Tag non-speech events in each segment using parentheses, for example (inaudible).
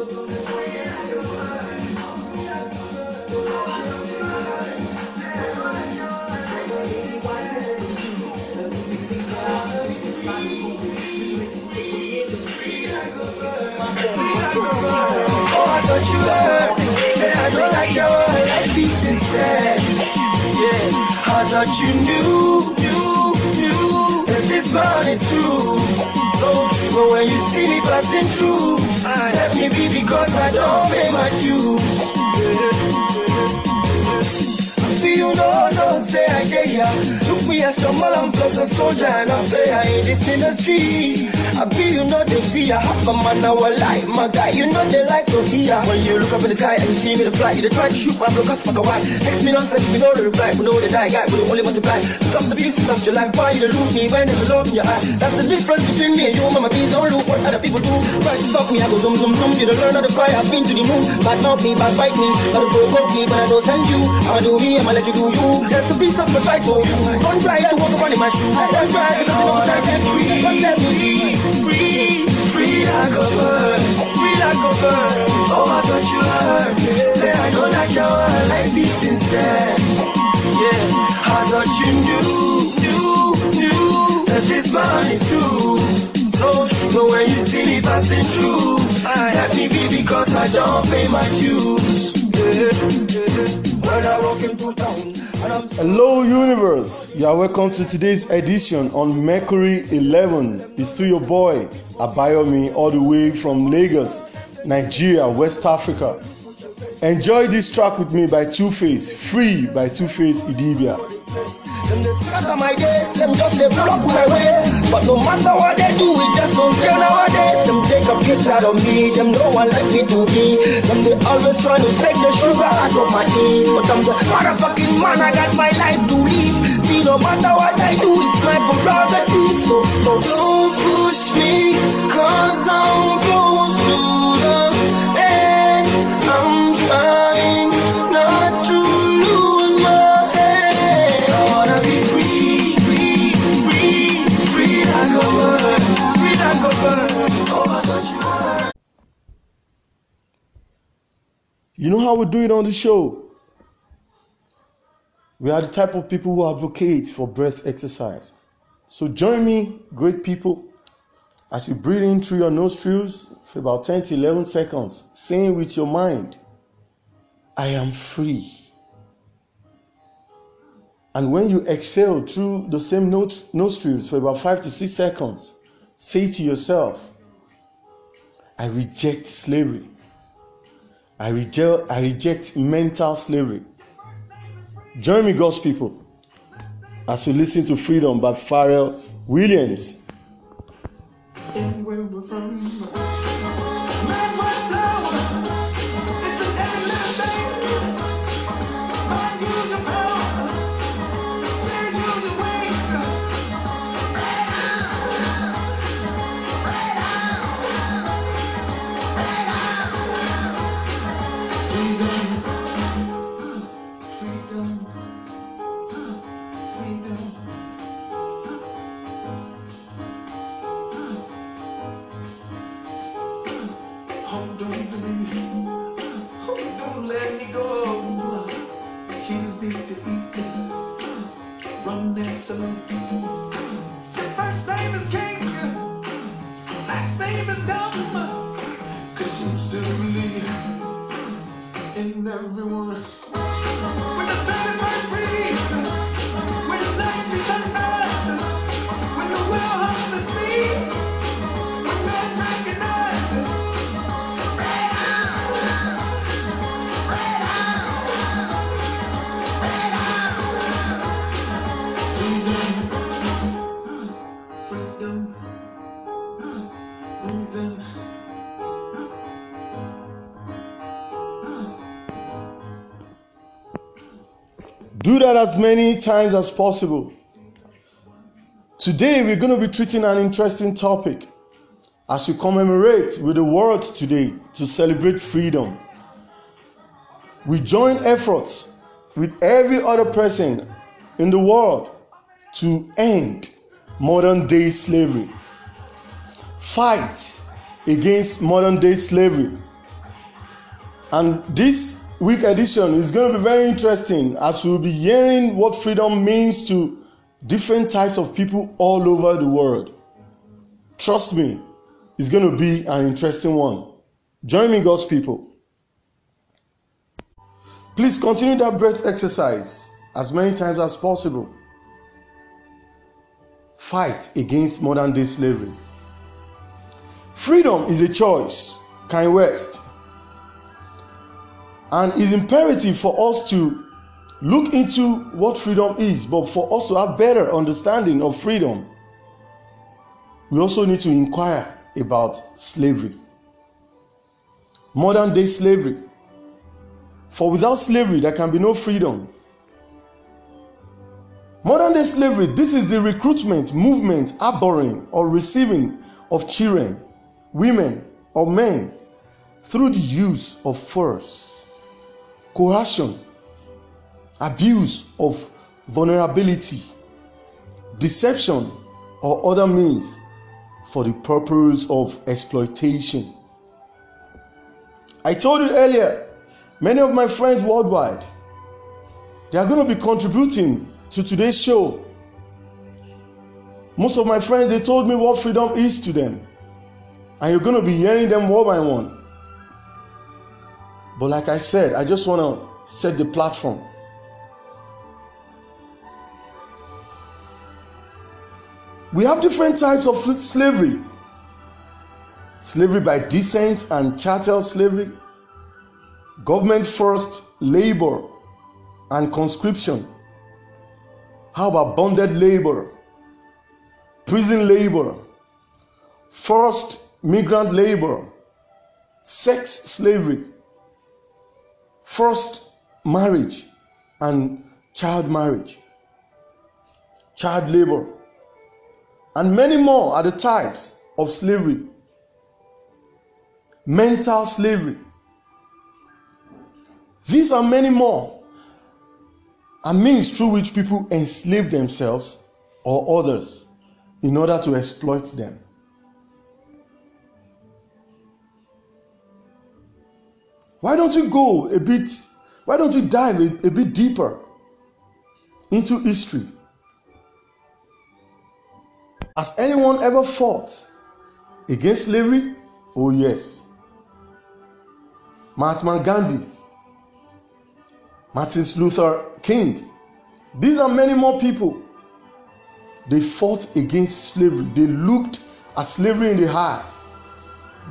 I thought you I don't like like instead. Yeah, I thought you knew, knew, knew that this man is true. So, when you see me passing through, let me be because I don't pay my dues. See you know, no, say I get ya. Look me as your man, plus a soldier and a player in this industry. I be you know the fear, half a man our life, my guy. You know they like to hear. When you look up in the sky and you see me the fly, you try to shoot my cause fuck a why. Text me nonsense, we know the reply, we know the die guy, we only multiply. Look up the pieces of your life, why you to loot me when there's a love in your eye. That's the difference between me and you, mama. Please don't look what other people do. Try to stop me, I go zoom zoom zoom. You don't learn how to fly, I've been to the moon. Bad mouth me, bad bite me, gotta provoke me, but I don't send you. I'ma do me, I'ma let you do you. There's a piece of advice for you. Don't try to walk around in my shoes. Don't try to know that I'm free. Just let me a. Oh, I thought you heard. Say I like. Yeah, I thought you knew, knew, knew that this man is true. So, so when you see me passing through, I be because I don't pay my dues. I Hello, universe. You are welcome to today's edition on Mercury 11. It's to your boy Abayomi, all the way from Lagos, Nigeria, West Africa. Enjoy this track with me by Two Face, free by Two Face Idibia. Them. But no matter what they do, we just don't care nowadays. Them take a piece out of me, them no one like me to be. Them they always trying to take the sugar out of my tea. But I'm the motherfucking man, I got my life to live. See, no matter what I do, my prerogative. So, so don't push me, cause I'm close to the end. I'm trying not to lose my head. I wanna be free, free, free, free like a bird, free like a bird. Oh, I. You know how we do it on the show? We are the type of people who advocate for breath exercise. So join me, great people, as you breathe in through your nostrils for about 10 to 11 seconds, saying with your mind, I am free. And when you exhale through the same nostrils for about 5 to 6 seconds, say to yourself, I reject slavery. I reject, I reject mental slavery. Join me, God's people, as we listen to Freedom by Pharrell Williams. As many times as possible. Today, we're going to be treating an interesting topic as we commemorate with the world today to celebrate freedom. We join efforts with every other person in the world to end modern day slavery. Fight against modern day slavery And this week edition is going to be very interesting as we'll be hearing what freedom means to different types of people all over the world. Trust me, it's going to be an interesting one. Join me, God's people. Please continue that breath exercise as many times as possible. Fight against modern day slavery. Freedom is a choice, Kanye West. And it's imperative for us to look into what freedom is, but for us to have better understanding of freedom, we also need to inquire about slavery. Modern day slavery. For without slavery, there can be no freedom. Modern day slavery, this is the recruitment, movement, harboring, or receiving of children, women, or men through the use of force, coercion, abuse of vulnerability, deception, or other means for the purpose of exploitation. I told you earlier, many of my friends worldwide, they are going to be contributing to today's show. Most of my friends, they told me what freedom is to them. And you're going to be hearing them one by one. But like I said, I just want to set the platform. We have different types of slavery slavery by descent and chattel slavery, government forced labor and conscription. How about bonded labor, prison labor, forced migrant labor, sex slavery, forced marriage, and child marriage, child labor, and many more are the types of slavery mental slavery. These are many more are means through which people enslave themselves or others in order to exploit them. Why don't you go a bit, why don't you dive a, a bit deeper into history? Has anyone ever fought against slavery? Oh, yes. Mahatma Gandhi, Martin Luther King. These are many more people. They fought against slavery. They looked at slavery in the eye.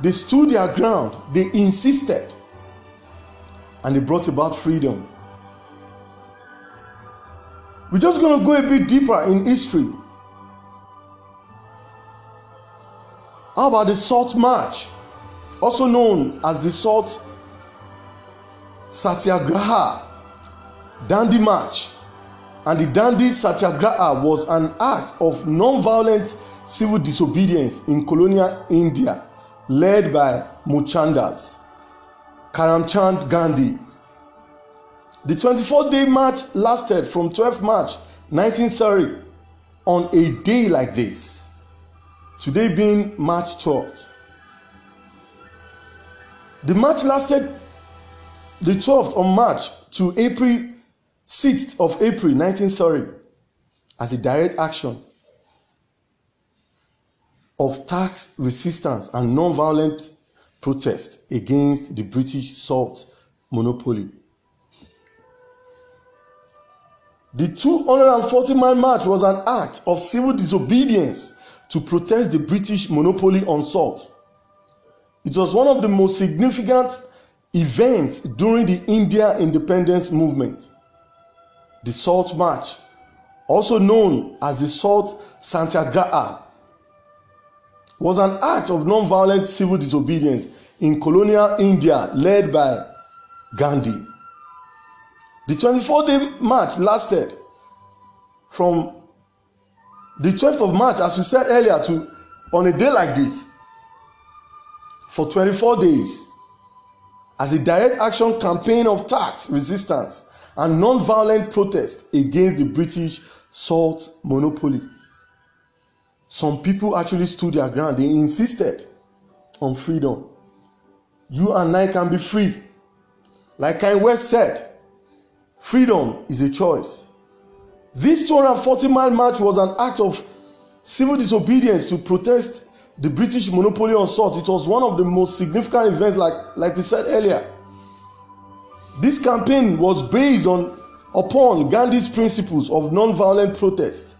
They stood their ground. They insisted. And they brought about freedom. We're just going to go a bit deeper in history. How about the Salt March, also known as the Salt Satyagraha, Dandi March, and the Dandi Satyagraha was an act of non-violent civil disobedience in colonial India led by Mohandas Karamchand Gandhi. The 24-day march lasted from 12 March 1930 on a day like this, today being March 12th. The march lasted the 12th of March to April 6th of April 1930 as a direct action of tax resistance and non-violent protest against the British salt monopoly. The 240 mile march was an act of civil disobedience to protest the British monopoly on salt. It was one of the most significant events during the India independence movement. The Salt March, also known as the Salt Satyagraha, was an act of non-violent civil disobedience in colonial India led by Gandhi. The 24-day march lasted from the 12th of March, as we said earlier, to on a day like this for 24 days as a direct action campaign of tax resistance and non-violent protest against the British salt monopoly. Some people actually stood their ground. They insisted on freedom. You and I can be free. Like I West said, freedom is a choice. This 240 mile march was an act of civil disobedience to protest the British monopoly on salt. It was one of the most significant events, like, like we said earlier. This campaign was based on upon Gandhi's principles of non-violent protest,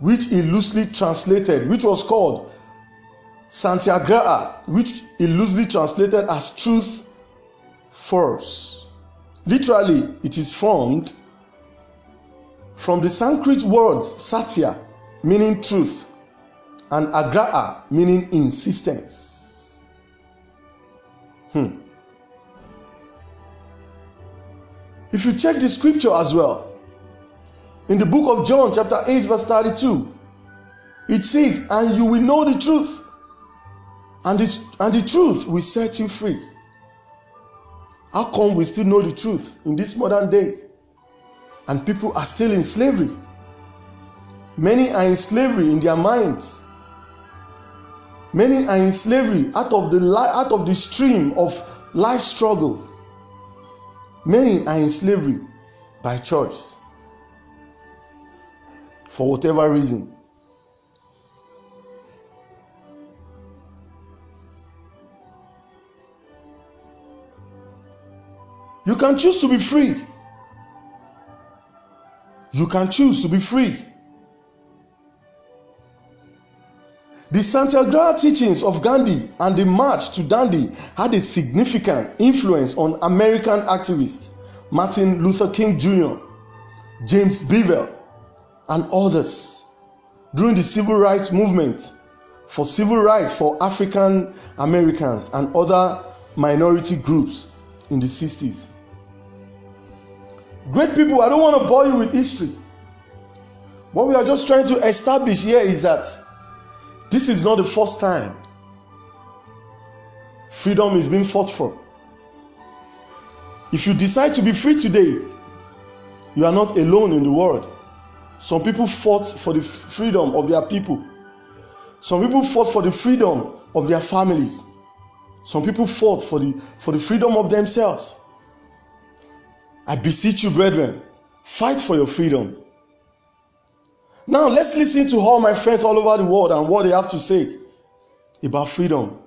which he loosely translated, which was called Satyagraha, which he loosely translated as truth force. Literally, it is formed from the Sanskrit words satya, meaning truth, and agraha, meaning insistence. Hmm. If you check the scripture as well, in the book of John, chapter 8, verse 32, it says, And you will know the truth, and the, and the truth will set you free. How come we still know the truth in this modern day? And people are still in slavery. Many are in slavery in their minds. Many are in slavery out of the out of the stream of life struggle. Many are in slavery by choice for whatever reason. You can choose to be free. You can choose to be free. The Satyagraha teachings of Gandhi and the march to Dandi had a significant influence on American activists Martin Luther King Jr., James Bevel, and others during the civil rights movement for civil rights for African Americans and other minority groups in the 60s. Great people, I don't want to bore you with history. What we are just trying to establish here is that this is not the first time freedom is being fought for. If you decide to be free today, you are not alone in the world. Some people fought for the freedom of their people. Some people fought for the freedom of their families. Some people fought for the, for the freedom of themselves. I beseech you, brethren, fight for your freedom. Now, let's listen to all my friends all over the world and what they have to say about freedom,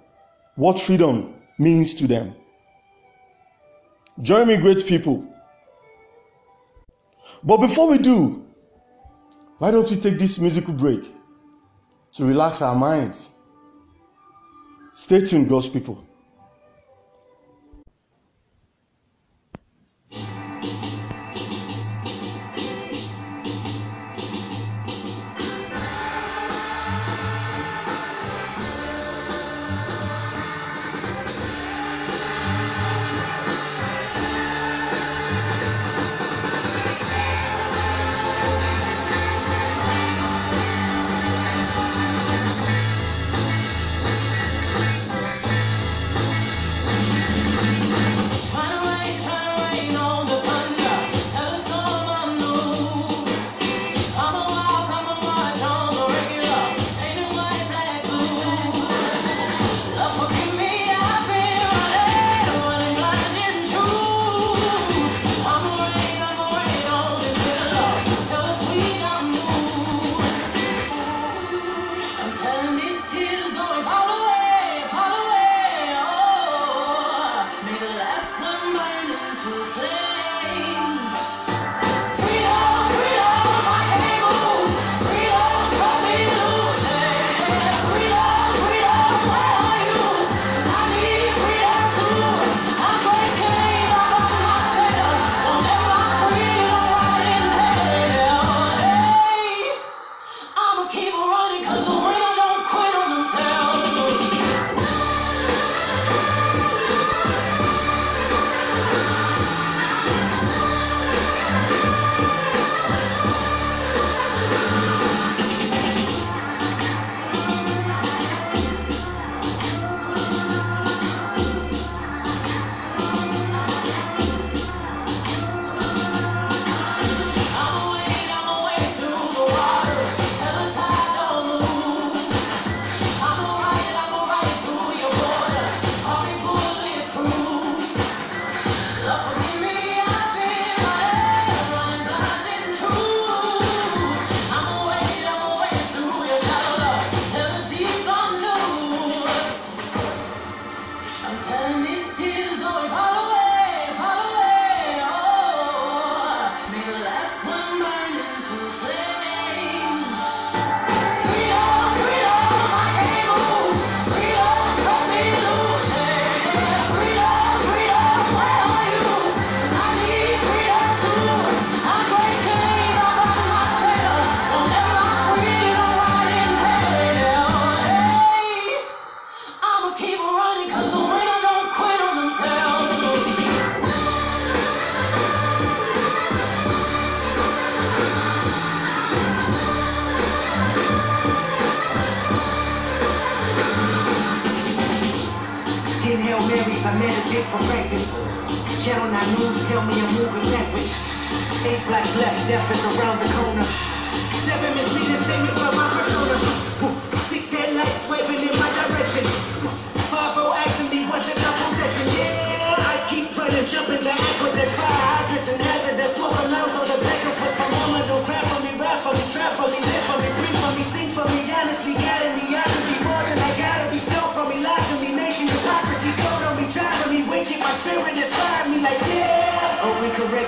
what freedom means to them. Join me, great people. But before we do, why don't we take this musical break to relax our minds? Stay tuned, God's people.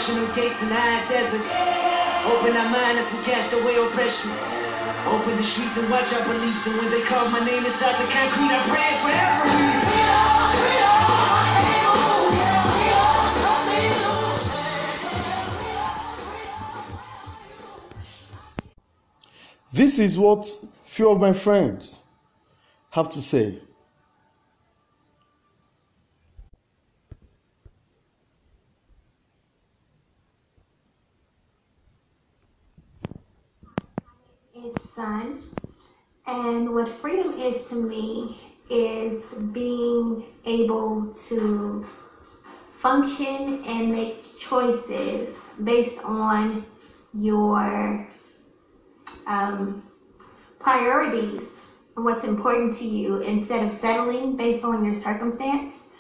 Open correctional gates in high desert. Open our mind as we cast away oppression. Open the streets and watch our beliefs. And when they call my name inside the concrete, I pray forever. This is what few of my friends have to say. is son. And what freedom is to me is being able to function and make choices based on your um, priorities and what's important to you instead of settling based on your circumstance.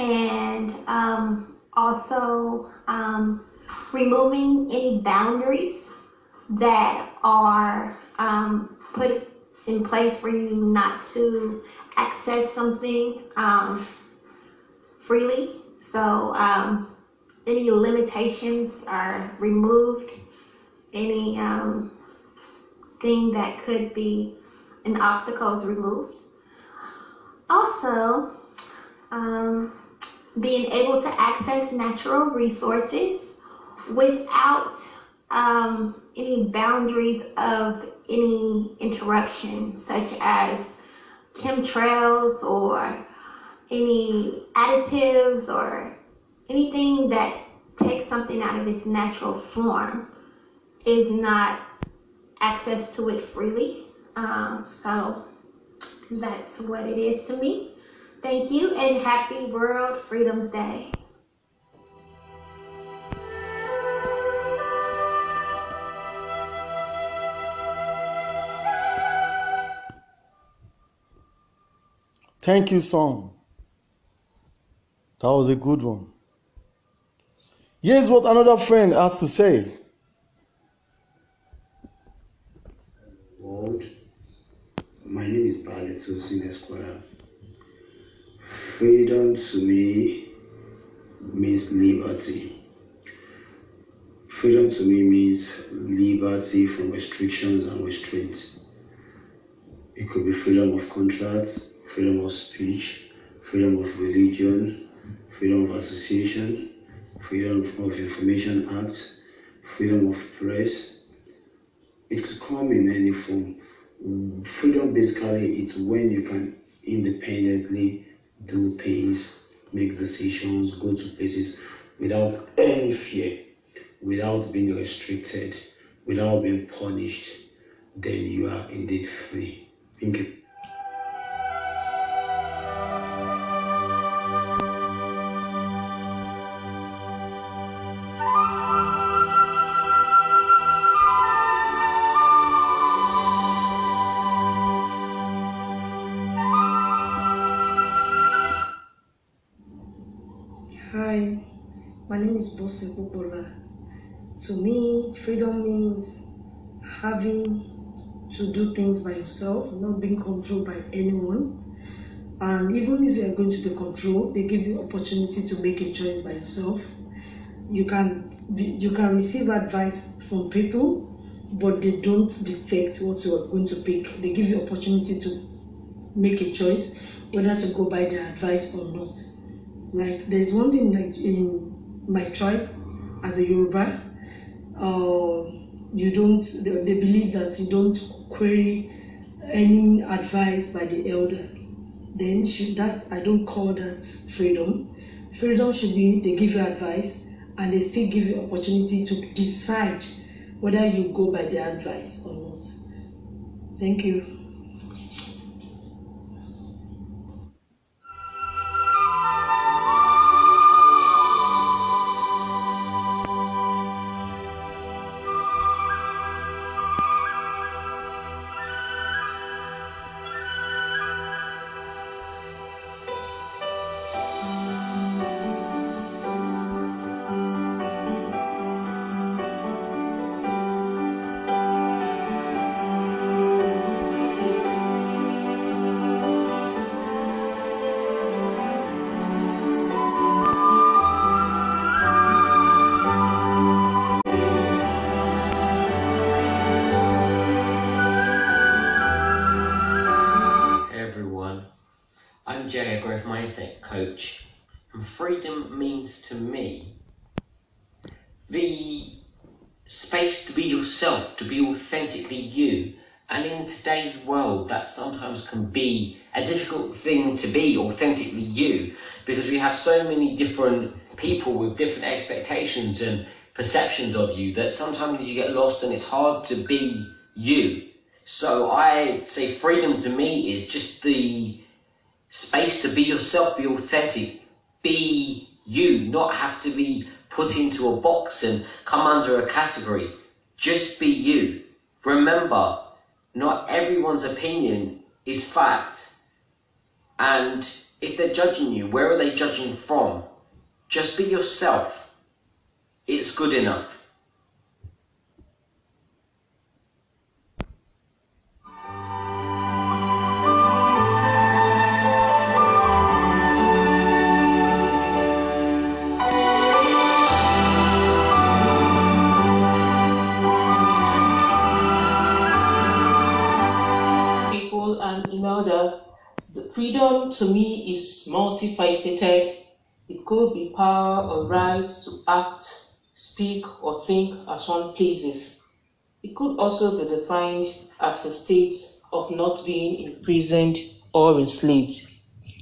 And um, also um, removing any boundaries that are um, put in place for you not to access something um, freely. So um, any limitations are removed. Any um, thing that could be an obstacle is removed. Also, um, being able to access natural resources without um, any boundaries of any interruption, such as chemtrails or any additives or anything that takes something out of its natural form is not access to it freely. Um, so that's what it is to me. Thank you and happy World Freedoms Day. Thank you, son. That was a good one. Here's what another friend has to say. world. My name is Ballet Tosin Esquire. Freedom to me means liberty. Freedom to me means liberty from restrictions and restraints. It could be freedom of contract, freedom of speech, freedom of religion, freedom of association, freedom of information act, freedom of press, it could come in any form. Freedom basically it's when you can independently do things, make decisions, go to places without any fear, without being restricted, without being punished, then you are indeed free. Thank you. To do things by yourself, not being controlled by anyone. And even if you are going to be controlled, they give you opportunity to make a choice by yourself. You can be, you can receive advice from people, but they don't dictate what you are going to pick. They give you opportunity to make a choice whether to go by their advice or not. Like there's one thing like in my tribe as a Yoruba, uh, you don't they, believe that you don't query any advice by the elder. Then should that I don't call that freedom. Freedom should be they give you advice and they still give you opportunity to decide whether you go by their advice or not. Thank you. Have so many different people with different expectations and perceptions of you that sometimes you get lost and it's hard to be you. So I say freedom to me is just the space to be yourself, be authentic, be you, not have to be put into a box and come under a category. Just be you. Remember, not everyone's opinion is fact. And if they're judging you, where are they judging from? Just be yourself. It's good enough. freedom to me is multifaceted. It could be power or right to act, speak, or think as one pleases. It could also be defined as a state of not being imprisoned or enslaved.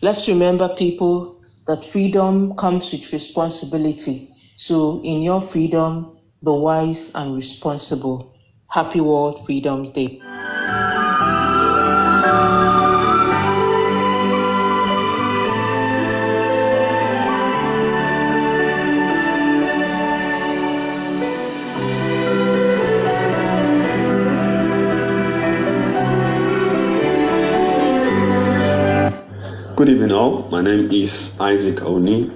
Let's remember, people, that freedom comes with responsibility. So, in your freedom, be wise and responsible. Happy World Freedom Day. Good evening, all. My name is Isaac Oni,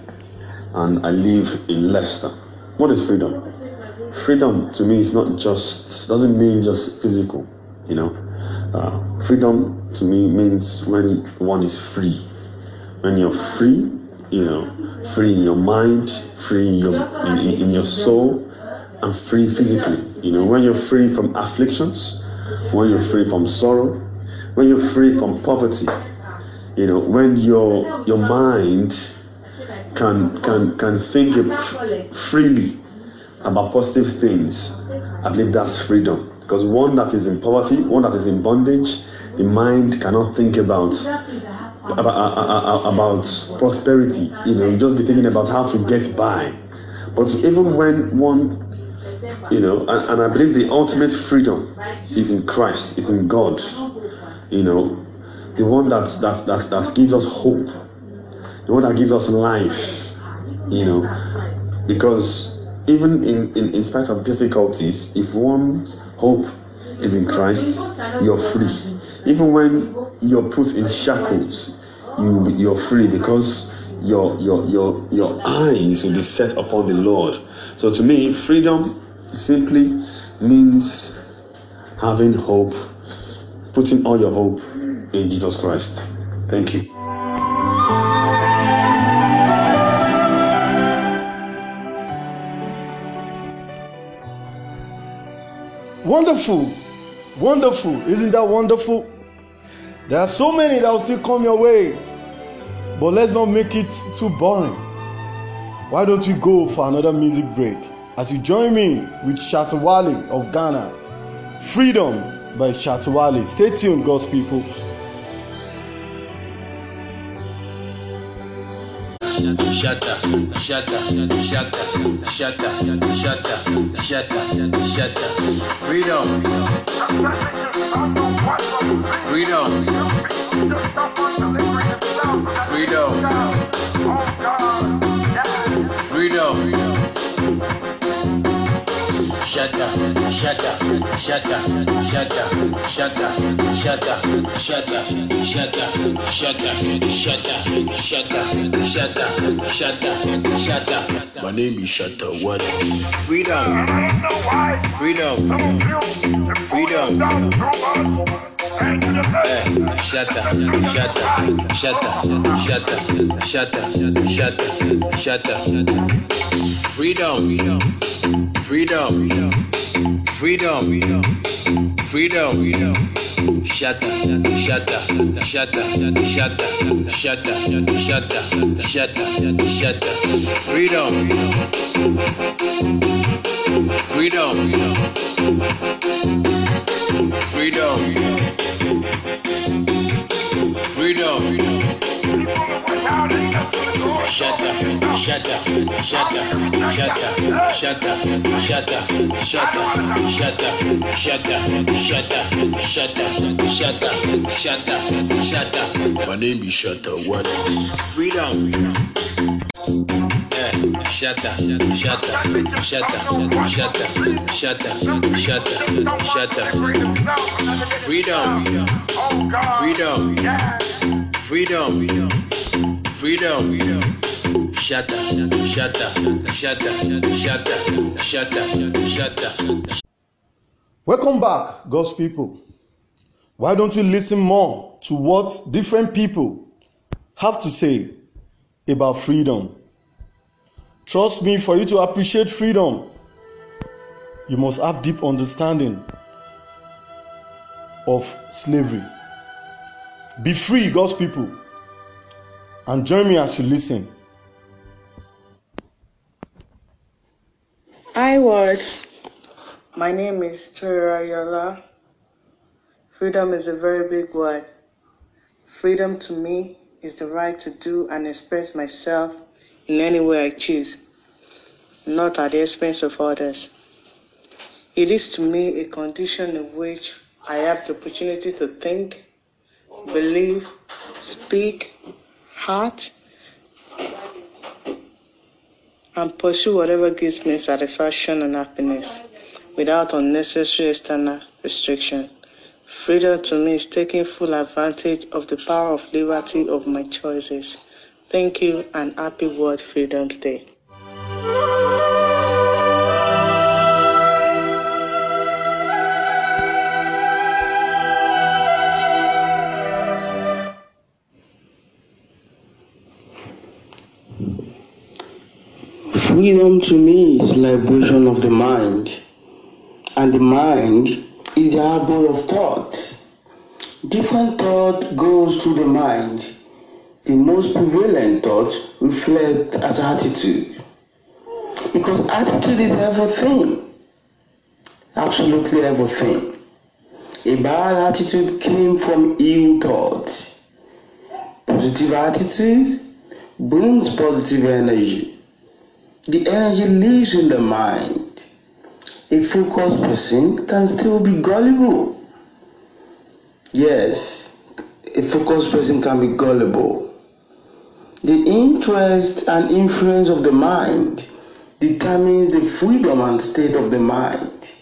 and I live in Leicester. What is freedom? Freedom to me is not just doesn't mean just physical. You know, uh, freedom to me means when one is free. When you're free, you know, free in your mind, free in your in, in in your soul, and free physically. You know, when you're free from afflictions, when you're free from sorrow, when you're free from poverty, you know when your your mind can can can think freely about positive things i believe that's freedom. Because one that is in poverty one that is in bondage the mind cannot think about about, uh, about prosperity. You know just be thinking about how to get by. But even when one you know and, and i believe the ultimate freedom is in christ is in god. You know the one that that that, that gives us hope. The one that gives us life you know. Because even in, in in spite of difficulties if one's hope is in christ you're free. Even when you're put in shackles you you're free because your your your your eyes will be set upon the lord. So to me freedom simply means having hope putting all your hope in Jesus Christ. Thank you. Wonderful. Wonderful. Isn't that wonderful? There are so many that will still come your way. But let's not make it too boring. Why don't we go for another music break? As you join me with Shatta Wale of Ghana. Freedom by Shatta Wale. Stay tuned, God's people. Shatter, shatter, shatter, shatter, shatter, shatter, shut up, shut up, shut up, shut up. Freedom. Freedom. Freedom. Freedom. Freedom. Shatta, shatta, shatta, shatta, shatta, shatta, shatta, shatta, shatta, shatta, shatta, shatta, shatta, shatta. My name is Shatta One. Freedom. Freedom. Freedom. Eh, shatta, shatta, shatta, shatta, shatta, shatta, shatta freedom, freedom, freedom, freedom. Shut up, shut up, shut up, shut up, shut up, shut up, shut up, shut up. Freedom, freedom, freedom, freedom. freedom. Shatter, shatter, shatter, shatter, shatter, shatter, shatter, shatter, shatter, shatter, shatter, shatter, shatter. My name is Shatter. What? Freedom. Yeah. Shatter, shatter, shatter, shatter, shatter, shatter, shatter. Freedom, freedom, freedom, freedom. Shatter, shatter, shatter, shatter, shatter, shatter. Welcome back, God's people. Why don't we listen more to what different people have to say about freedom? Trust me, for you to appreciate freedom, you must have deep understanding of slavery. Be free, God's people, and join me as you listen. Hi, world. My name is Tora Yola. Freedom is a very big word. Freedom to me is the right to do and express myself in any way I choose, not at the expense of others. It is to me a condition in which I have the opportunity to think, believe, speak, heart, and pursue whatever gives me satisfaction and happiness without unnecessary external restriction. Freedom to me is taking full advantage of the power of liberty of my choices. Thank you and happy World Freedom's Day. Freedom to me is liberation of the mind, and the mind is the arbor of thought. Different thought goes through the mind. The most prevalent thoughts reflect as attitude. Because attitude is everything. Absolutely everything. A bad attitude came from ill thoughts. Positive attitude brings positive energy. The energy lives in the mind. A focused person can still be gullible. Yes, a focused person can be gullible. The interest and influence of the mind determines the freedom and state of the mind.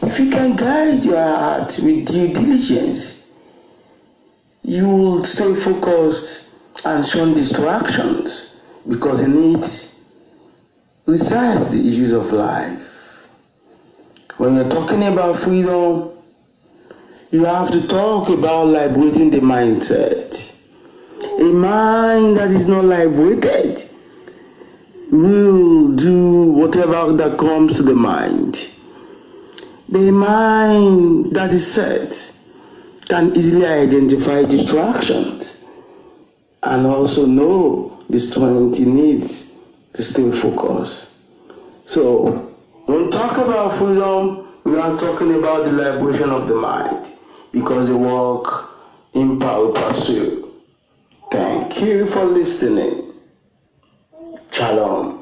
If you can guide your heart with due diligence, you will stay focused and shun distractions because it resides the issues of life. When you're talking about freedom, you have to talk about liberating the mindset. A mind that is not liberated will do whatever that comes to the mind. The mind that is set can easily identify distractions and also know the strength it needs to stay focused. So, when we talk about freedom, we are talking about the liberation of the mind because the work in power pursuit. Thank you for listening. Shalom.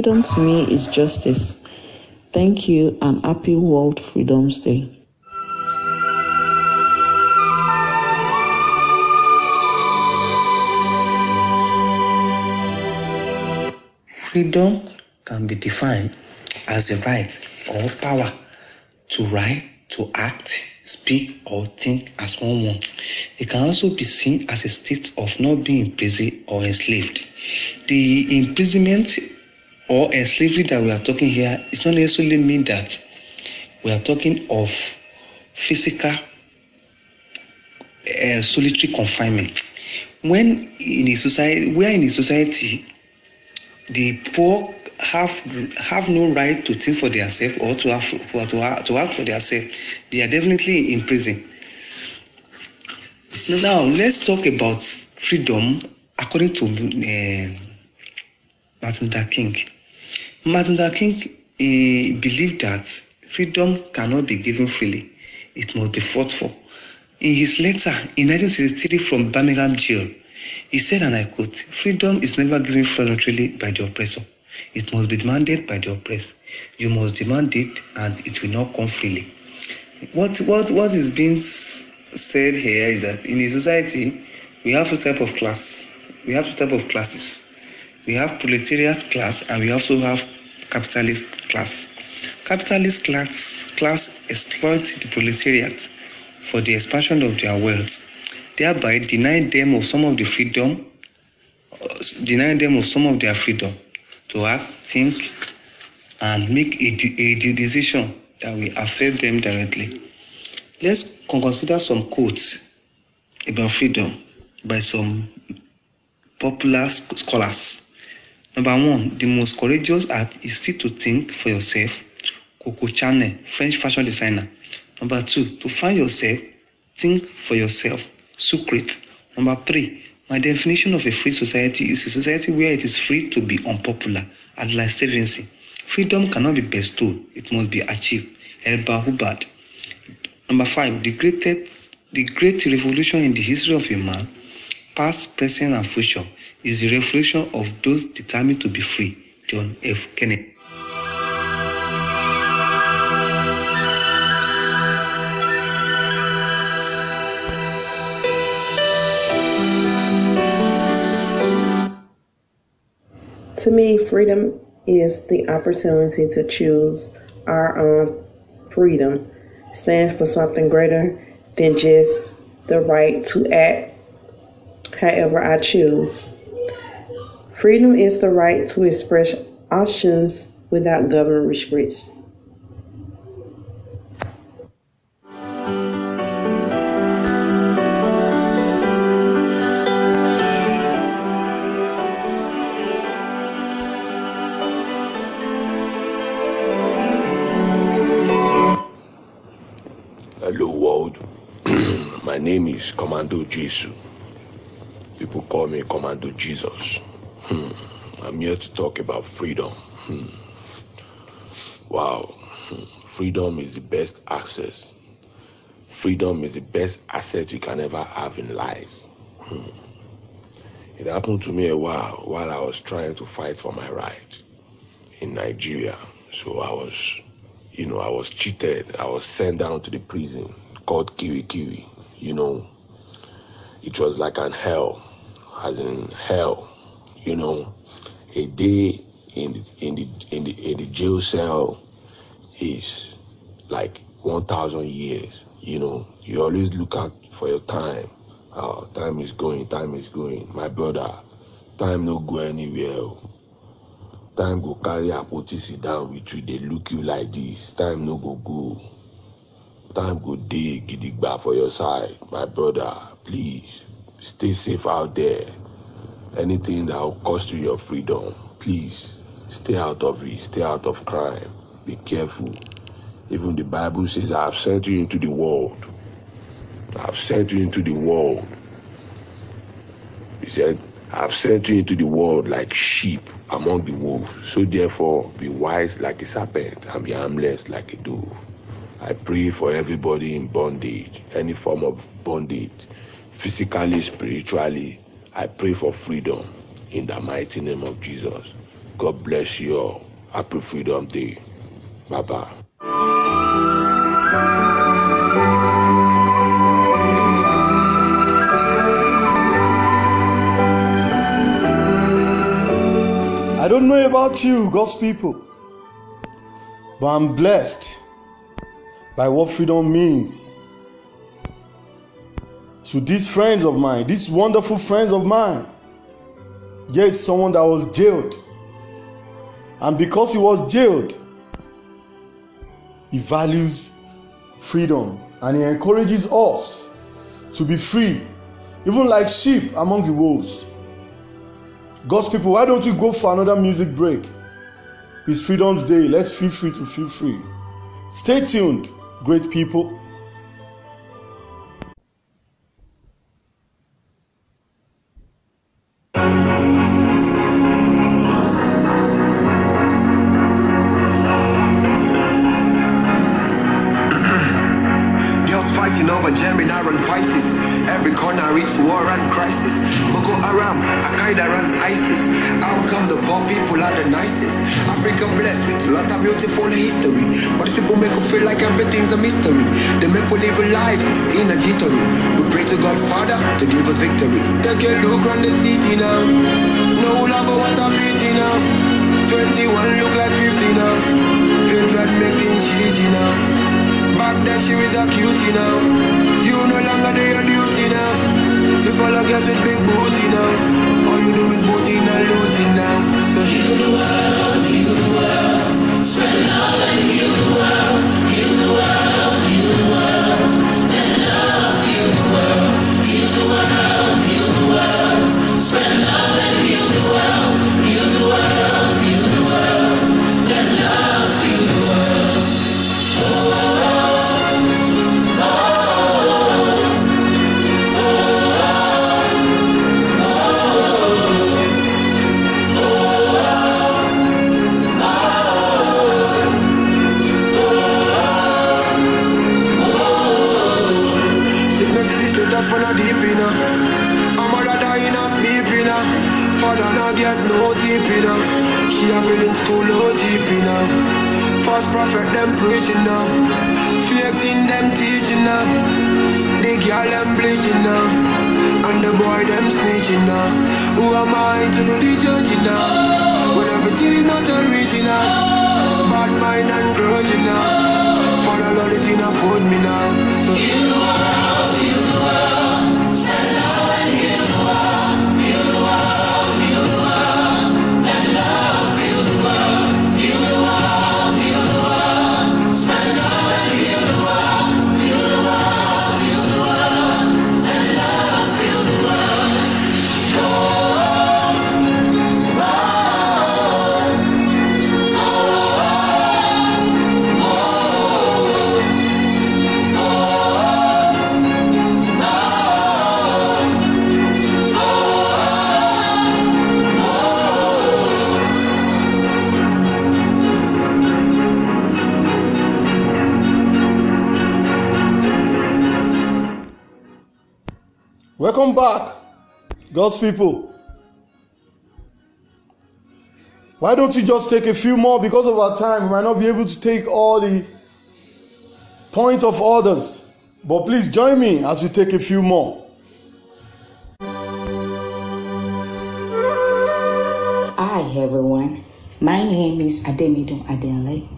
Freedom to me is justice. Thank you and happy World Freedom's Day. Freedom can be defined as the right or power to write, to act, speak, or think as one wants. It can also be seen as a state of not being imprisoned or enslaved. The imprisonment or a slavery that we are talking here is not necessarily mean that we are talking of physical uh, solitary confinement. When in a society, where in a society, the poor have have no right to think for themselves or to have for, to, to act for themselves, they are definitely in prison. Now let's talk about freedom according to uh, Martin Luther King. Martin Luther King uh, believed that freedom cannot be given freely; it must be fought for. In his letter in 1963 from Birmingham jail, he said, and I quote, Freedom is never given voluntarily by the oppressor. It must be demanded by the oppressed. You must demand it, and it will not come freely. What, what, what is being said here is that in a society, we have two type of class. We have two type of classes. We have proletariat class, and we also have capitalist class. Capitalist class, class exploit the proletariat for the expansion of their wealth, thereby denying them of some of the freedom, uh, denying them of some of their freedom to act, think, and make a, a decision that will affect them directly. Let's consider some quotes about freedom by some popular scholars. Number one, the most courageous act is still to think for yourself. Coco Chanel, French fashion designer. Number two, to find yourself, think for yourself. Secret. Number three, my definition of a free society is a society where it is free to be unpopular. Adlai Stevenson. Freedom cannot be bestowed, it must be achieved. Elba Hubbard. Number five, the greatest, the great revolution in the history of a man, past, present, and future, is the reflection of those determined to be free. John F. Kennedy. To me, freedom is the opportunity to choose our own freedom. Stands for something greater than just the right to act however I choose. Freedom is the right to express options without government restriction. Hello world, (clears throat) my name is Commando Jesus. People call me Commando Jesus. I'm here to talk about freedom. Hmm. Wow, Hmm. freedom is the best access. Freedom is the best asset you can ever have in life. Hmm. It happened to me a while while I was trying to fight for my right in Nigeria. So I was, you know, I was cheated. I was sent down to the prison called Kirikiri. You know, it was like an hell, as in hell. You know, a day in the in the in the in the jail cell is like one thousand years. You know, you always look out for your time. Uh, time is going, time is going. My brother, time no go anywhere. oh. Time go carry Apoti sit down with you, they look you like this. Time no go go. Time go dey gidigba for your side. My brother, please stay safe out there. Anything that will cost you your freedom, please stay out of it. Stay out of crime. Be careful. Even the Bible says, I have sent you into the world. I have sent you into the world. He said, I have sent you into the world like sheep among the wolves. So therefore, be wise like a serpent and be harmless like a dove. I pray for everybody in bondage, any form of bondage, physically, spiritually. I pray for freedom in the mighty name of Jesus. God bless you all. Happy Freedom Day. Bye bye. I don't know about you, God's people, but I'm blessed by what freedom means to these friends of mine, these wonderful friends of mine. Yes, someone that was jailed. And because he was jailed, he values freedom and he encourages us to be free, even like sheep among the wolves. God's people, why don't you go for another music break? It's Freedom's Day. Let's feel free to feel free. Stay tuned, great people. Beautiful history. But people make you feel like everything's a mystery. They make you live a life in a jittery. We pray to God Father to give us victory. Take a look around the city now. No love what I'm now. 21 look like 50 now. Hatred make things shitty now. Back then she was a cutie now. You no longer do your duty now. You follow girls with big booty now. All you do is booty and looting now. So heal the world, heal the world. Spread love and heal the world. Heal the world, get no deep her. She a feeling school no deep her. False prophet them preaching now. Fake thing them teaching now. The girl them bleaching now. And the boy them snitching now. Who am I to do the judging now? When everything is not original. Bad mind and grudging now. Father Lord, it in a put me now. So heal the Welcome back, God's people. Why don't you just take a few more? Because of our time, we might not be able to take all the points of orders. But please join me as we take a few more. Hi everyone, my name is Ademidun Adenle.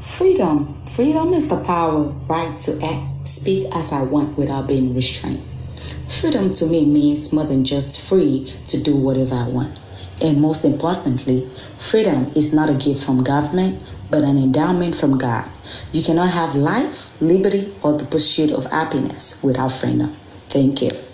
Freedom. Freedom is the power, right to act, speak as I want without being restrained. Freedom to me means more than just free to do whatever I want. And most importantly, freedom is not a gift from government, but an endowment from God. You cannot have life, liberty, or the pursuit of happiness without freedom. Thank you.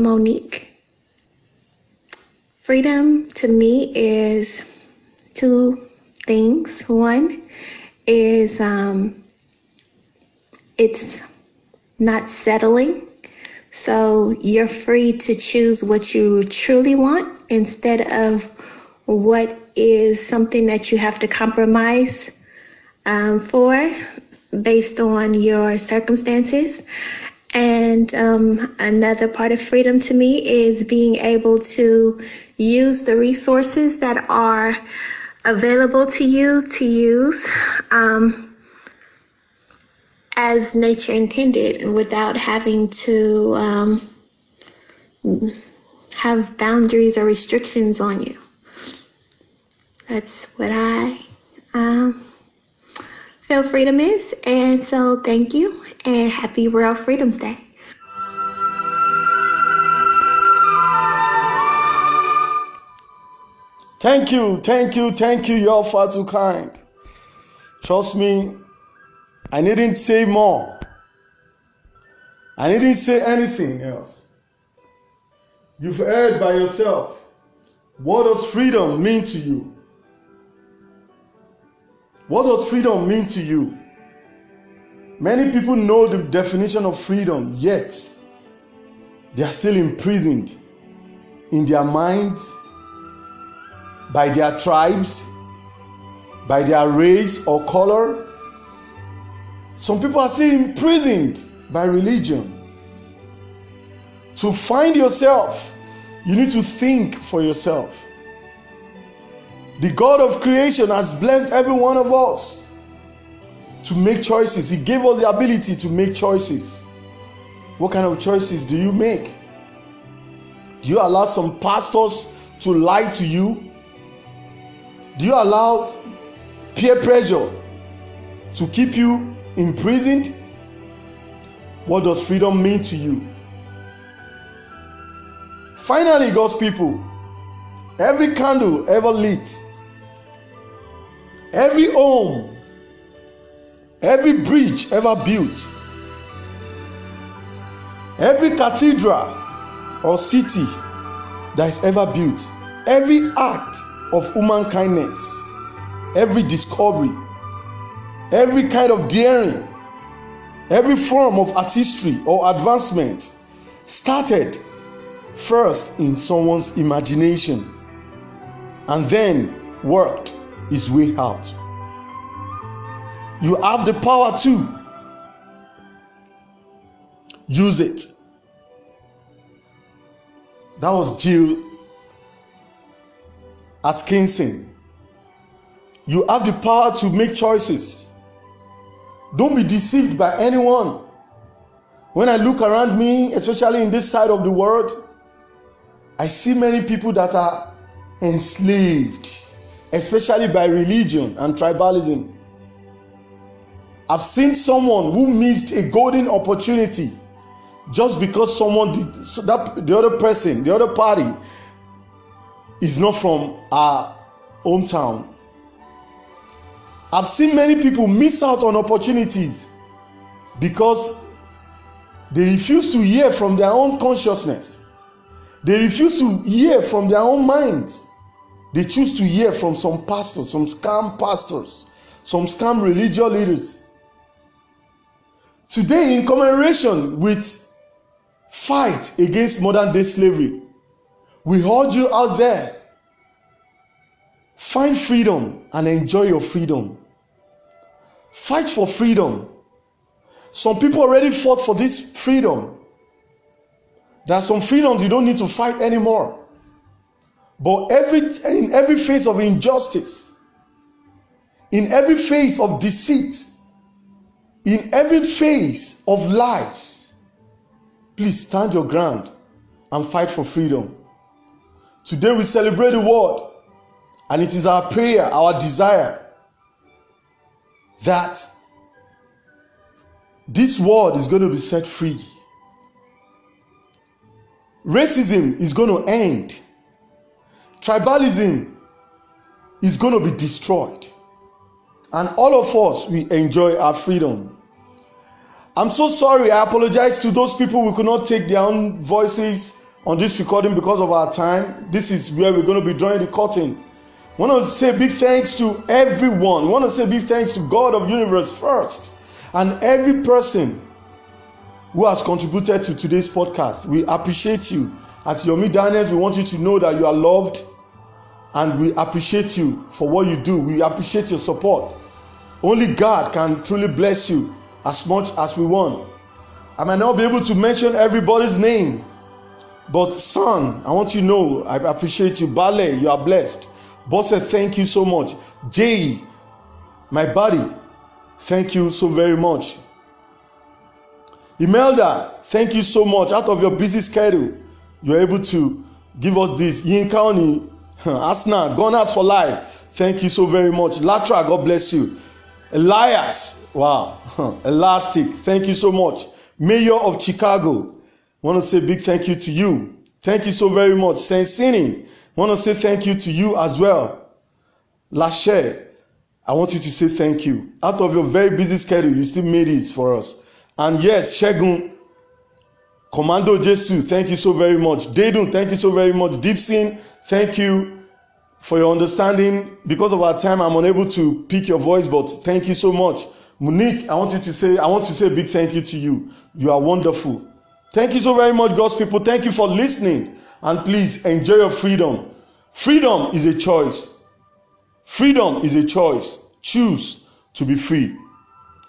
Monique. Freedom to me is two things. One is um, it's not settling. So you're free to choose what you truly want instead of what is something that you have to compromise um, for based on your circumstances. And um, another part of freedom to me is being able to use the resources that are available to you to use um, as nature intended and without having to um, have boundaries or restrictions on you. That's what I um, feel freedom is. And so thank you and happy World Freedoms Day. Thank you, thank you, thank you. You're far too kind. Trust me, I needn't say more. I needn't say anything else. You've heard by yourself. What does freedom mean to you? What does freedom mean to you? Many people know the definition of freedom, yet they are still imprisoned in their minds by their tribes, by their race or color. Some people are still imprisoned by religion. To find yourself, you need to think for yourself. The God of creation has blessed every one of us to make choices. He gave us the ability to make choices. What kind of choices do you make? Do you allow some pastors to lie to you? Do you allow peer pressure to keep you imprisoned? What does freedom mean to you? Finally, God's people, every candle ever lit, every home, every bridge ever built, every cathedral or city that is ever built, every act of human kindness, every discovery, every kind of daring, every form of artistry or advancement started first in someone's imagination and then worked its way out. You have the power to use it. That was Jill Atkinson. You have the power to make choices. Don't be deceived by anyone. When I look around me, especially in this side of the world, I see many people that are enslaved, especially by religion and tribalism. I've seen someone who missed a golden opportunity just because someone did so that the other person, the other party is not from our hometown. I've seen many people miss out on opportunities because they refuse to hear from their own consciousness. They refuse to hear from their own minds. They choose to hear from some pastors, some scam pastors, some scam religious leaders. Today, in commemoration with fight against modern day slavery, we urge you out there find freedom and enjoy your freedom. Fight for freedom. Some people already fought for this freedom. There are some freedoms you don't need to fight anymore. But every in every phase of injustice, in every phase of deceit, in every phase of lies, please stand your ground and fight for freedom. Today we celebrate the word, and it is our prayer, our desire that this world is going to be set free. Racism is going to end. Tribalism is going to be destroyed. And all of us, we enjoy our freedom. I'm so sorry. I apologize to those people who could not take their own voices on this recording because of our time. This is where we're going to be drawing the curtain. I want to say big thanks to everyone. I want to say big thanks to God of universe first and every person who has contributed to today's podcast. We appreciate you. At Yomi Daniels, we want you to know that you are loved and we appreciate you for what you do. We appreciate your support. Only God can truly bless you as much as we want. I might not be able to mention everybody's name, but son, I want you to know I appreciate you. Bale, you are blessed. Bosse, thank you so much. Jay, my buddy, thank you so very much. Imelda, thank you so much. Out of your busy schedule, you're able to give us this. Yin County, (laughs) Asna, Gunners for Life, thank you so very much. Latra, God bless you. Elias, wow, (laughs) Elastic, thank you so much. Mayor of Chicago, want to say big thank you to you. Thank you so very much. Sensini, want to say thank you to you as well. Lashe, I want you to say thank you. Out of your very busy schedule, you still made it for us. And yes, Shegun, Commando Jesu, thank you so very much. Dedun, thank you so very much. Deepsin, thank you for your understanding. Because of our time, I'm unable to pick your voice, but thank you so much. Monique, I want you to say, I want to say a big thank you to you. You are wonderful. Thank you so very much, God's people. Thank you for listening. And please enjoy your freedom. Freedom is a choice. Freedom is a choice. Choose to be free.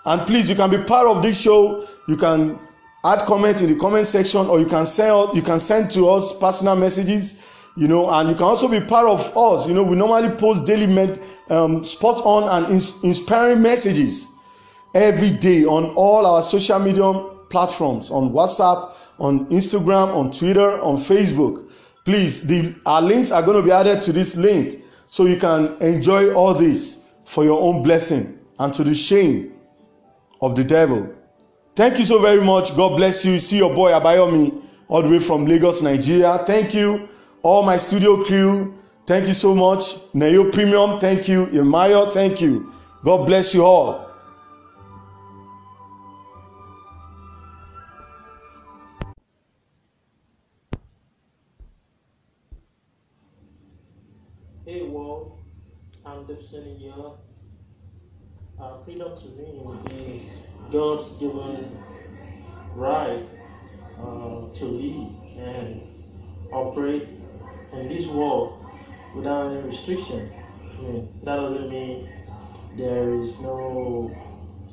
And please, you can be part of this show. You can add comment in the comment section, or you can send you can send to us personal messages. You know, and you can also be part of us. You know, we normally post daily med, um, spot on and ins- inspiring messages every day on all our social media platforms on WhatsApp, on Instagram, on Twitter, on Facebook. Please, the, our links are going to be added to this link so you can enjoy all this for your own blessing and to the shame of the devil. Thank you so very much. God bless you. See your boy Abayomi all the way from Lagos, Nigeria. Thank you, all my studio crew. Thank you so much. Neo Premium, thank you. Imayo, thank you. God bless you all. Hey world, I'm Dipson Yella. Uh, freedom to me is God's given right uh, to lead and operate in this world without any restriction. I mean, that doesn't mean there is no,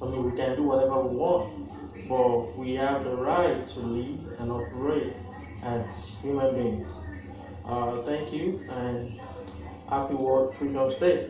I mean, we can do whatever we want, but we have the right to lead and operate as human beings. Uh, thank you and happy World Freedom Day.